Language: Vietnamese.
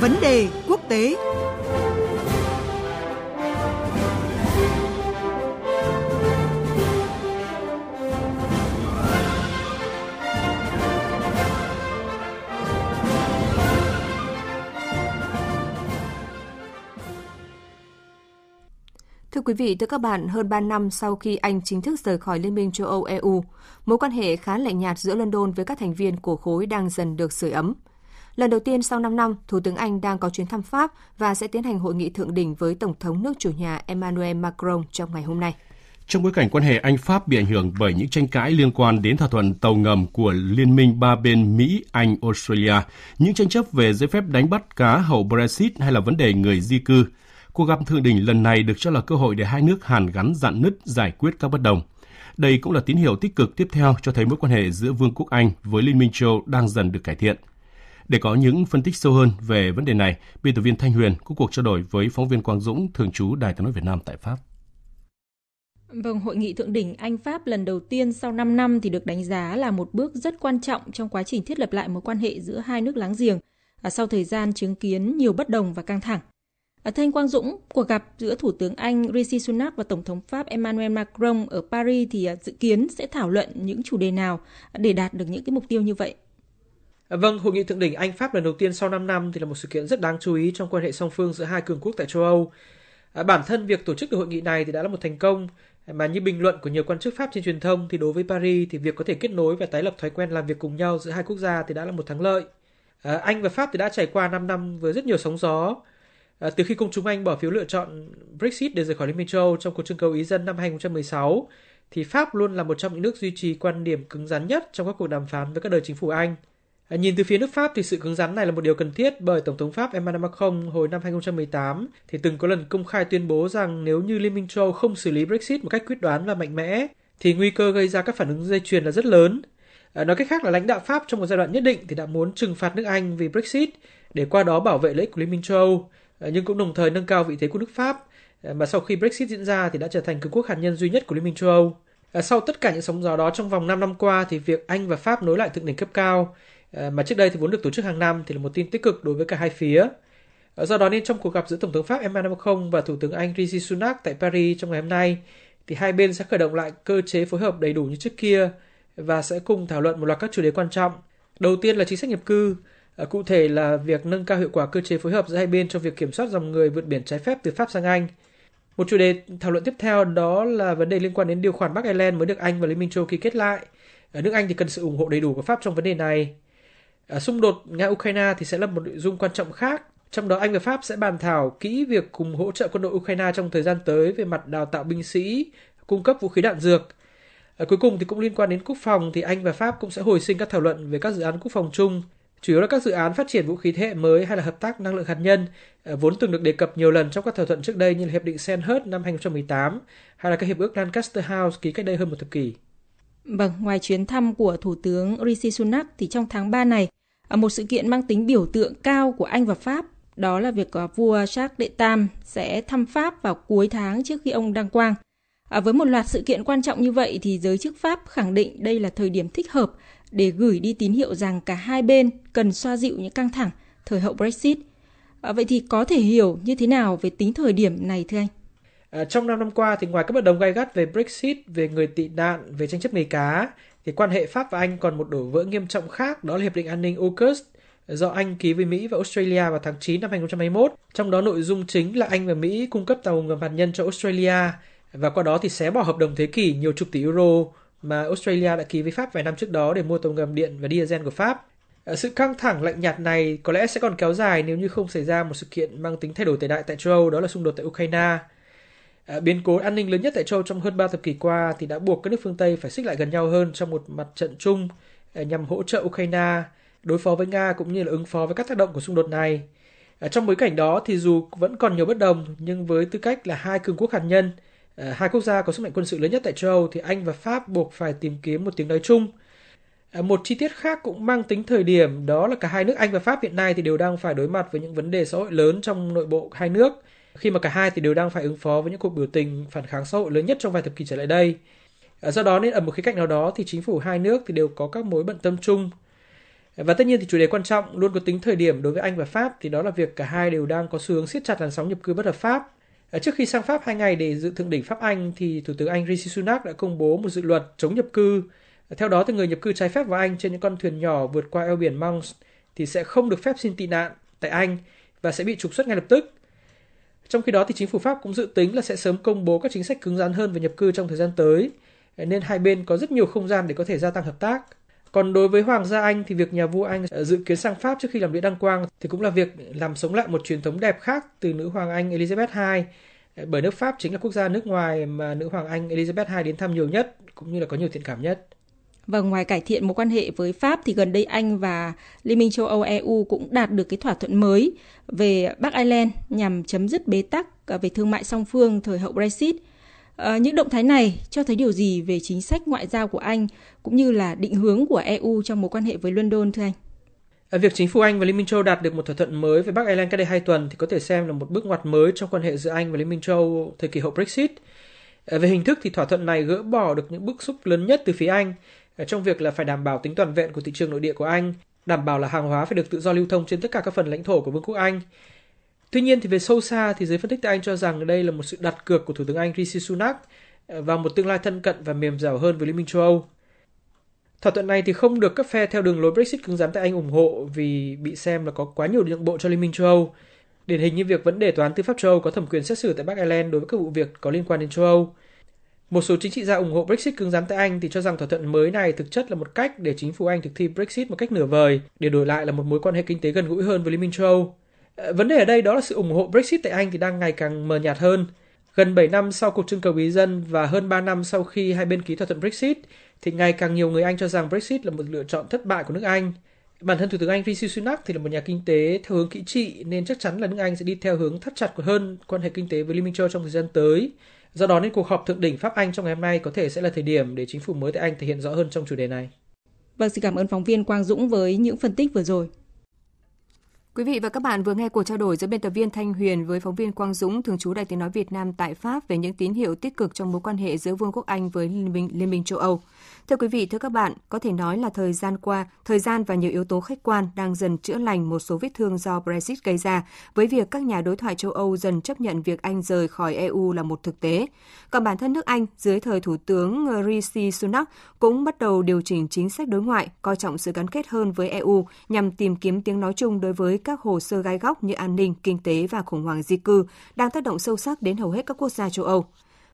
Vấn đề quốc tế Thưa quý vị, thưa các bạn, hơn 3 năm sau khi Anh chính thức rời khỏi Liên minh châu Âu EU, mối quan hệ khá lạnh nhạt giữa London với các thành viên của khối đang dần được sưởi ấm. Lần đầu tiên sau 5 năm, Thủ tướng Anh đang có chuyến thăm Pháp và sẽ tiến hành hội nghị thượng đỉnh với Tổng thống nước chủ nhà Emmanuel Macron trong ngày hôm nay. Trong bối cảnh quan hệ Anh-Pháp bị ảnh hưởng bởi những tranh cãi liên quan đến thỏa thuận tàu ngầm của Liên minh ba bên Mỹ, Anh, Australia, những tranh chấp về giấy phép đánh bắt cá hậu Brexit hay là vấn đề người di cư, cuộc gặp thượng đỉnh lần này được cho là cơ hội để hai nước hàn gắn dạn nứt giải quyết các bất đồng. Đây cũng là tín hiệu tích cực tiếp theo cho thấy mối quan hệ giữa Vương quốc Anh với Liên minh châu đang dần được cải thiện. Để có những phân tích sâu hơn về vấn đề này, biên tập viên Thanh Huyền có cuộc trao đổi với phóng viên Quang Dũng, thường trú Đài tiếng nói Việt Nam tại Pháp. Vâng, hội nghị thượng đỉnh Anh-Pháp lần đầu tiên sau 5 năm thì được đánh giá là một bước rất quan trọng trong quá trình thiết lập lại mối quan hệ giữa hai nước láng giềng à, sau thời gian chứng kiến nhiều bất đồng và căng thẳng. À, Thanh Quang Dũng, cuộc gặp giữa Thủ tướng Anh Rishi Sunak và Tổng thống Pháp Emmanuel Macron ở Paris thì à, dự kiến sẽ thảo luận những chủ đề nào để đạt được những cái mục tiêu như vậy? Vâng, hội nghị thượng đỉnh Anh Pháp lần đầu tiên sau 5 năm thì là một sự kiện rất đáng chú ý trong quan hệ song phương giữa hai cường quốc tại châu Âu. À, bản thân việc tổ chức được hội nghị này thì đã là một thành công mà như bình luận của nhiều quan chức Pháp trên truyền thông thì đối với Paris thì việc có thể kết nối và tái lập thói quen làm việc cùng nhau giữa hai quốc gia thì đã là một thắng lợi. À, Anh và Pháp thì đã trải qua 5 năm với rất nhiều sóng gió. À, từ khi công chúng Anh bỏ phiếu lựa chọn Brexit để rời khỏi Liên minh châu Âu trong cuộc trưng cầu ý dân năm 2016 thì Pháp luôn là một trong những nước duy trì quan điểm cứng rắn nhất trong các cuộc đàm phán với các đời chính phủ Anh. Ờ, nhìn từ phía nước Pháp thì sự cứng rắn này là một điều cần thiết bởi Tổng thống Pháp Emmanuel Macron hồi năm 2018 thì từng có lần công khai tuyên bố rằng nếu như Liên minh châu không xử lý Brexit một cách quyết đoán và mạnh mẽ thì nguy cơ gây ra các phản ứng dây chuyền là rất lớn. Ờ, nói cách khác là lãnh đạo Pháp trong một giai đoạn nhất định thì đã muốn trừng phạt nước Anh vì Brexit để qua đó bảo vệ lợi ích của Liên minh châu Âu, ờ, nhưng cũng đồng thời nâng cao vị thế của nước Pháp mà sau khi Brexit diễn ra thì đã trở thành cường quốc hạt nhân duy nhất của Liên minh châu Âu. Sau tất cả những sóng gió đó trong vòng 5 năm qua thì việc Anh và Pháp nối lại thượng đỉnh cấp cao Ờ, mà trước đây thì vốn được tổ chức hàng năm thì là một tin tích cực đối với cả hai phía. Ờ, do đó nên trong cuộc gặp giữa Tổng thống Pháp Emmanuel Macron và Thủ tướng Anh Rishi Sunak tại Paris trong ngày hôm nay, thì hai bên sẽ khởi động lại cơ chế phối hợp đầy đủ như trước kia và sẽ cùng thảo luận một loạt các chủ đề quan trọng. Đầu tiên là chính sách nhập cư, ờ, cụ thể là việc nâng cao hiệu quả cơ chế phối hợp giữa hai bên trong việc kiểm soát dòng người vượt biển trái phép từ Pháp sang Anh. Một chủ đề thảo luận tiếp theo đó là vấn đề liên quan đến điều khoản Bắc Ireland mới được Anh và Liên minh châu ký kết lại. Ở nước Anh thì cần sự ủng hộ đầy đủ của Pháp trong vấn đề này. À, xung đột Nga-Ukraine thì sẽ là một nội dung quan trọng khác. Trong đó Anh và Pháp sẽ bàn thảo kỹ việc cùng hỗ trợ quân đội Ukraine trong thời gian tới về mặt đào tạo binh sĩ, cung cấp vũ khí đạn dược. À, cuối cùng thì cũng liên quan đến quốc phòng thì Anh và Pháp cũng sẽ hồi sinh các thảo luận về các dự án quốc phòng chung, chủ yếu là các dự án phát triển vũ khí thế hệ mới hay là hợp tác năng lượng hạt nhân, à, vốn từng được đề cập nhiều lần trong các thỏa thuận trước đây như là hiệp định Sandhurst năm 2018 hay là các hiệp ước Lancaster House ký cách đây hơn một thập kỷ. Vâng, ngoài chuyến thăm của Thủ tướng Rishi Sunak thì trong tháng 3 này, À, một sự kiện mang tính biểu tượng cao của Anh và Pháp đó là việc à, vua Charles đệ Tam sẽ thăm Pháp vào cuối tháng trước khi ông đăng quang. À, với một loạt sự kiện quan trọng như vậy thì giới chức Pháp khẳng định đây là thời điểm thích hợp để gửi đi tín hiệu rằng cả hai bên cần xoa dịu những căng thẳng thời hậu Brexit. À, vậy thì có thể hiểu như thế nào về tính thời điểm này thưa anh? À, trong 5 năm qua thì ngoài các bất đồng gay gắt về Brexit, về người tị nạn, về tranh chấp nghề cá thì quan hệ Pháp và Anh còn một đổ vỡ nghiêm trọng khác, đó là Hiệp định An ninh AUKUS, do Anh ký với Mỹ và Australia vào tháng 9 năm 2021. Trong đó nội dung chính là Anh và Mỹ cung cấp tàu ngầm hạt nhân cho Australia, và qua đó thì xé bỏ hợp đồng thế kỷ nhiều chục tỷ euro mà Australia đã ký với Pháp vài năm trước đó để mua tàu ngầm điện và diesel của Pháp. Ờ, sự căng thẳng lạnh nhạt này có lẽ sẽ còn kéo dài nếu như không xảy ra một sự kiện mang tính thay đổi thời đại tại châu Âu, đó là xung đột tại Ukraine. À, biến cố an ninh lớn nhất tại châu trong hơn 3 thập kỷ qua thì đã buộc các nước phương Tây phải xích lại gần nhau hơn trong một mặt trận chung à, nhằm hỗ trợ Ukraine đối phó với Nga cũng như là ứng phó với các tác động của xung đột này. À, trong bối cảnh đó thì dù vẫn còn nhiều bất đồng nhưng với tư cách là hai cường quốc hạt nhân, à, hai quốc gia có sức mạnh quân sự lớn nhất tại châu Âu thì Anh và Pháp buộc phải tìm kiếm một tiếng nói chung. À, một chi tiết khác cũng mang tính thời điểm đó là cả hai nước Anh và Pháp hiện nay thì đều đang phải đối mặt với những vấn đề xã hội lớn trong nội bộ hai nước khi mà cả hai thì đều đang phải ứng phó với những cuộc biểu tình phản kháng xã hội lớn nhất trong vài thập kỷ trở lại đây. À, do đó nên ở một khía cạnh nào đó thì chính phủ hai nước thì đều có các mối bận tâm chung. Và tất nhiên thì chủ đề quan trọng luôn có tính thời điểm đối với Anh và Pháp, thì đó là việc cả hai đều đang có xu hướng siết chặt làn sóng nhập cư bất hợp pháp. À, trước khi sang Pháp hai ngày để dự thượng đỉnh Pháp Anh thì Thủ tướng Anh Rishi Sunak đã công bố một dự luật chống nhập cư. À, theo đó thì người nhập cư trái phép vào Anh trên những con thuyền nhỏ vượt qua eo biển Manx thì sẽ không được phép xin tị nạn tại Anh và sẽ bị trục xuất ngay lập tức. Trong khi đó thì chính phủ Pháp cũng dự tính là sẽ sớm công bố các chính sách cứng rắn hơn về nhập cư trong thời gian tới, nên hai bên có rất nhiều không gian để có thể gia tăng hợp tác. Còn đối với Hoàng gia Anh thì việc nhà vua Anh ờ, dự kiến sang Pháp trước khi làm lễ đăng quang thì cũng là việc làm sống lại một truyền thống đẹp khác từ nữ hoàng Anh Elizabeth II. Ờ, bởi nước Pháp chính là quốc gia nước ngoài mà nữ hoàng Anh Elizabeth II đến thăm nhiều nhất cũng như là có nhiều thiện cảm nhất. Và ngoài cải thiện mối quan hệ với Pháp thì gần đây Anh và Liên minh châu Âu EU cũng đạt được cái thỏa thuận mới về Bắc Ireland nhằm chấm dứt bế tắc à, về thương mại song phương thời hậu Brexit. À, những động thái này cho thấy điều gì về chính sách ngoại giao của Anh cũng như là định hướng của EU trong mối quan hệ với London thưa anh? À, việc chính phủ Anh và Liên minh châu đạt được một thỏa thuận mới với Bắc Ireland cách đây 2 tuần thì có thể xem là một bước ngoặt mới trong quan hệ giữa Anh và Liên minh châu thời kỳ hậu Brexit. À, về hình thức thì thỏa thuận này gỡ bỏ được những bức xúc lớn nhất từ phía Anh trong việc là phải đảm bảo tính toàn vẹn của thị trường nội địa của Anh, đảm bảo là hàng hóa phải được tự do lưu thông trên tất cả các phần lãnh thổ của Vương quốc Anh. Tuy nhiên thì về sâu xa thì giới phân tích tại Anh cho rằng đây là một sự đặt cược của Thủ tướng Anh Rishi Sunak ờ, vào một tương lai thân cận và mềm dẻo hơn với Liên minh châu Âu. Thỏa thuận này thì không được các phe theo đường lối Brexit cứng rắn tại Anh ủng hộ vì bị xem là có quá nhiều nhượng bộ cho Liên minh châu Âu. Điển hình như việc vấn đề toán tư pháp châu Âu có thẩm quyền xét xử tại Bắc Ireland đối với các vụ việc có liên quan đến châu Âu. Một số chính trị gia ủng hộ Brexit cứng rắn tại Anh thì cho rằng thỏa thuận mới này thực chất là một cách để chính phủ Anh thực thi Brexit một cách nửa vời, để đổi lại là một mối quan hệ kinh tế gần gũi hơn với Liên minh châu Âu. Ờ, vấn đề ở đây đó là sự ủng hộ Brexit tại Anh thì đang ngày càng mờ nhạt hơn. Gần 7 năm sau cuộc trưng cầu ý dân và hơn 3 năm sau khi hai bên ký thỏa thuận Brexit thì ngày càng nhiều người Anh cho rằng Brexit là một lựa chọn thất bại của nước Anh. Bản thân Thủ tướng Anh Rishi Sunak thì là một nhà kinh tế theo hướng kỹ trị nên chắc chắn là nước Anh sẽ đi theo hướng thắt chặt hơn quan hệ kinh tế với Liên minh châu trong thời gian tới. Do đó nên cuộc họp thượng đỉnh Pháp Anh trong ngày hôm nay có thể sẽ là thời điểm để chính phủ mới tại Anh thể hiện rõ hơn trong chủ đề này. Vâng, xin cảm ơn phóng viên Quang Dũng với những phân tích vừa rồi. Quý vị và các bạn vừa nghe cuộc trao đổi giữa biên tập viên Thanh Huyền với phóng viên Quang Dũng, thường trú Đài Tiếng Nói Việt Nam tại Pháp về những tín hiệu tích cực trong mối quan hệ giữa Vương quốc Anh với Liên minh, Liên minh châu Âu. Thưa quý vị, thưa các bạn, có thể nói là thời gian qua, thời gian và nhiều yếu tố khách quan đang dần chữa lành một số vết thương do Brexit gây ra, với việc các nhà đối thoại châu Âu dần chấp nhận việc Anh rời khỏi EU là một thực tế. Còn bản thân nước Anh, dưới thời Thủ tướng Rishi Sunak, cũng bắt đầu điều chỉnh chính sách đối ngoại, coi trọng sự gắn kết hơn với EU nhằm tìm kiếm tiếng nói chung đối với các hồ sơ gai góc như an ninh, kinh tế và khủng hoảng di cư đang tác động sâu sắc đến hầu hết các quốc gia châu Âu.